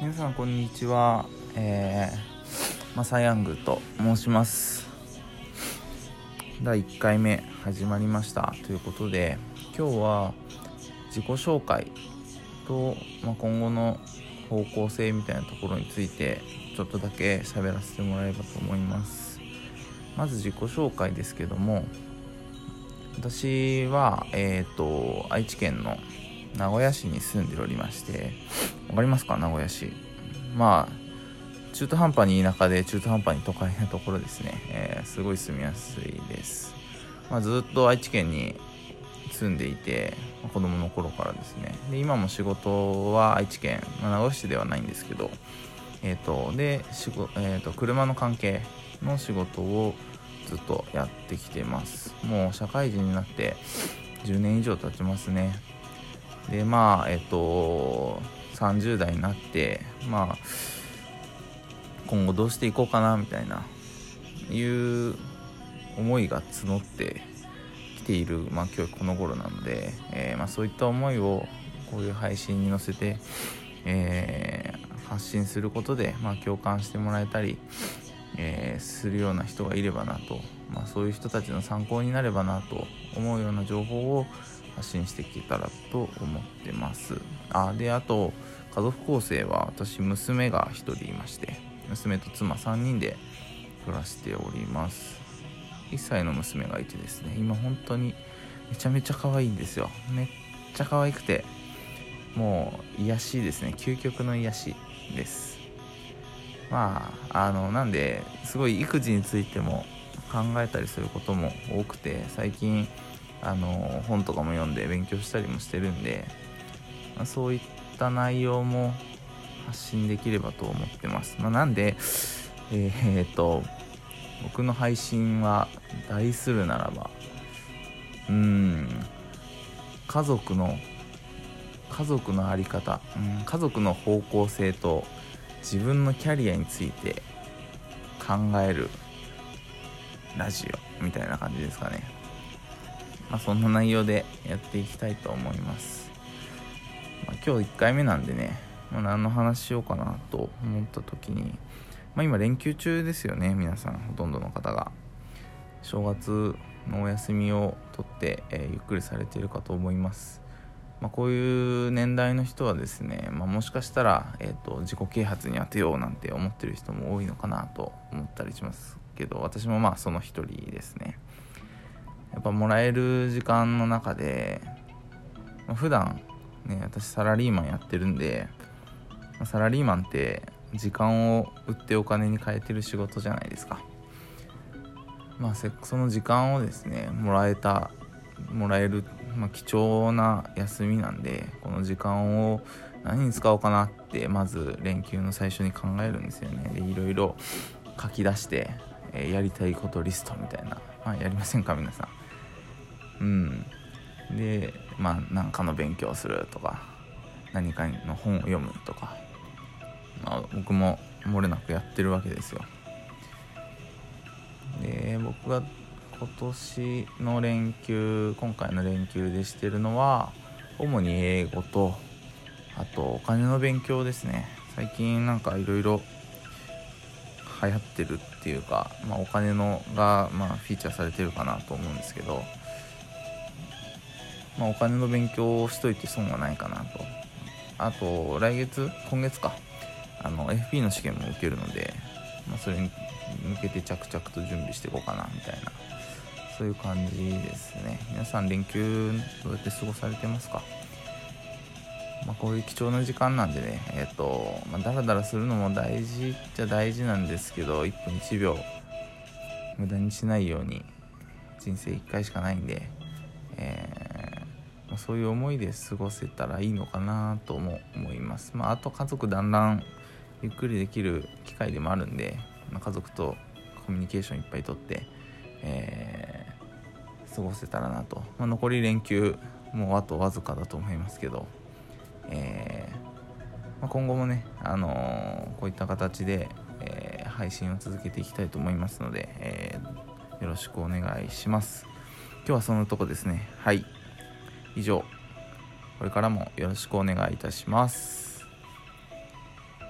皆さんこんにちは。えー、マサヤングと申します。第1回目始まりました。ということで今日は自己紹介と、まあ、今後の方向性みたいなところについてちょっとだけ喋らせてもらえればと思います。まず自己紹介ですけども私は、えーと、愛知県の名古屋市に住んでおりまして分かりますか？名古屋市。まあ中途半端に田舎で中途半端に都会なところですね、えー、すごい住みやすいです、まあ、ずっと愛知県に住んでいて子供の頃からですね。で今も仕事は愛知県、まあ、名古屋市ではないんですけどえーと、で仕事、えーと、車の関係の仕事をずっとやってきてます。もう社会人になって10年以上経ちますね。でまあえっ、と30代になってまあ今後どうしていこうかなみたいないう思いが募ってきている、まあ、今日この頃なので、えー、まあ、そういった思いをこういう配信に載せて、えー、発信することで、まあ、共感してもらえたり、えー、するような人がいればなと、まあ、そういう人たちの参考になればなと思うような情報を発信していけたらと思ってます。あであと家族構成は私娘が1人いまして娘と妻3人で暮らしております。1歳の娘がいてですね今本当にめちゃめちゃ可愛いんですよ。めっちゃ可愛くてもう癒しですね。究極の癒しです。まああのなんですごい育児についても考えたりすることも多くて最近あの本とかも読んで勉強したりもしてるんで、まあ、そういった内容も発信できればと思ってます、まあ、なんでえー、っと僕の配信は題するならばうん家族の家族の在り方、うん、家族の方向性と自分のキャリアについて考えるラジオみたいな感じですかね。まあ、そんな内容でやっていきたいと思います、まあ、今日1回目なんでね、まあ、何の話しようかなと思った時に、まあ、今連休中ですよね皆さんほとんどの方が。正月のお休みを取って、えー、ゆっくりされているかと思います。まあ、こういう年代の人はですね、まあ、もしかしたら、えーと、自己啓発に当てようなんて思ってる人も多いのかなと思ったりしますけど私もまあその一人ですね。やっぱもらえる時間の中で、まあ、普段ね私サラリーマンやってるんで、まあ、サラリーマンって時間を売ってお金に変えてる仕事じゃないですか。まあその時間をですねもらえたもらえる、まあ、貴重な休みなんでこの時間を何に使おうかなってまず連休の最初に考えるんですよね。でいろいろ書き出して、えー、やりたいことリストみたいな、まあ、やりませんか皆さん。うん。でまあ何かの勉強するとか何かの本を読むとか、まあ、僕も漏れなくやってるわけですよ。で僕が今年の連休今回の連休でしてるのは主に英語とあとお金の勉強ですね。最近なんかいろいろ流行ってるっていうか、まあ、お金のが、まあ、フィーチャーされてるかなと思うんですけど。まあ、お金の勉強をしといて損はないかなと。あと来月今月か。あの FP の試験も受けるので、まあ、それに向けて着々と準備していこうかなみたいな。そういう感じですね。皆さん連休どうやって過ごされてますか？まあ、こういう貴重な時間なんでね、えっ、ー、と、まあ、だらだらするのも大事っちゃ大事なんですけど、1分1秒無駄にしないように人生1回しかないんで、えそういう思いで過ごせたらいいのかなとも思います、まあ、あと家族団らんゆっくりできる機会でもあるんで、まあ、家族とコミュニケーションいっぱいとって、えー、過ごせたらなと、まあ、残り連休もうあとわずかだと思いますけど、えー、まあ、今後もね、あのー、こういった形で、え配信を続けていきたいと思いますので、えよろしくお願いします。今日はそのとこですね。はい。以上。これからもよろしくお願いいたします。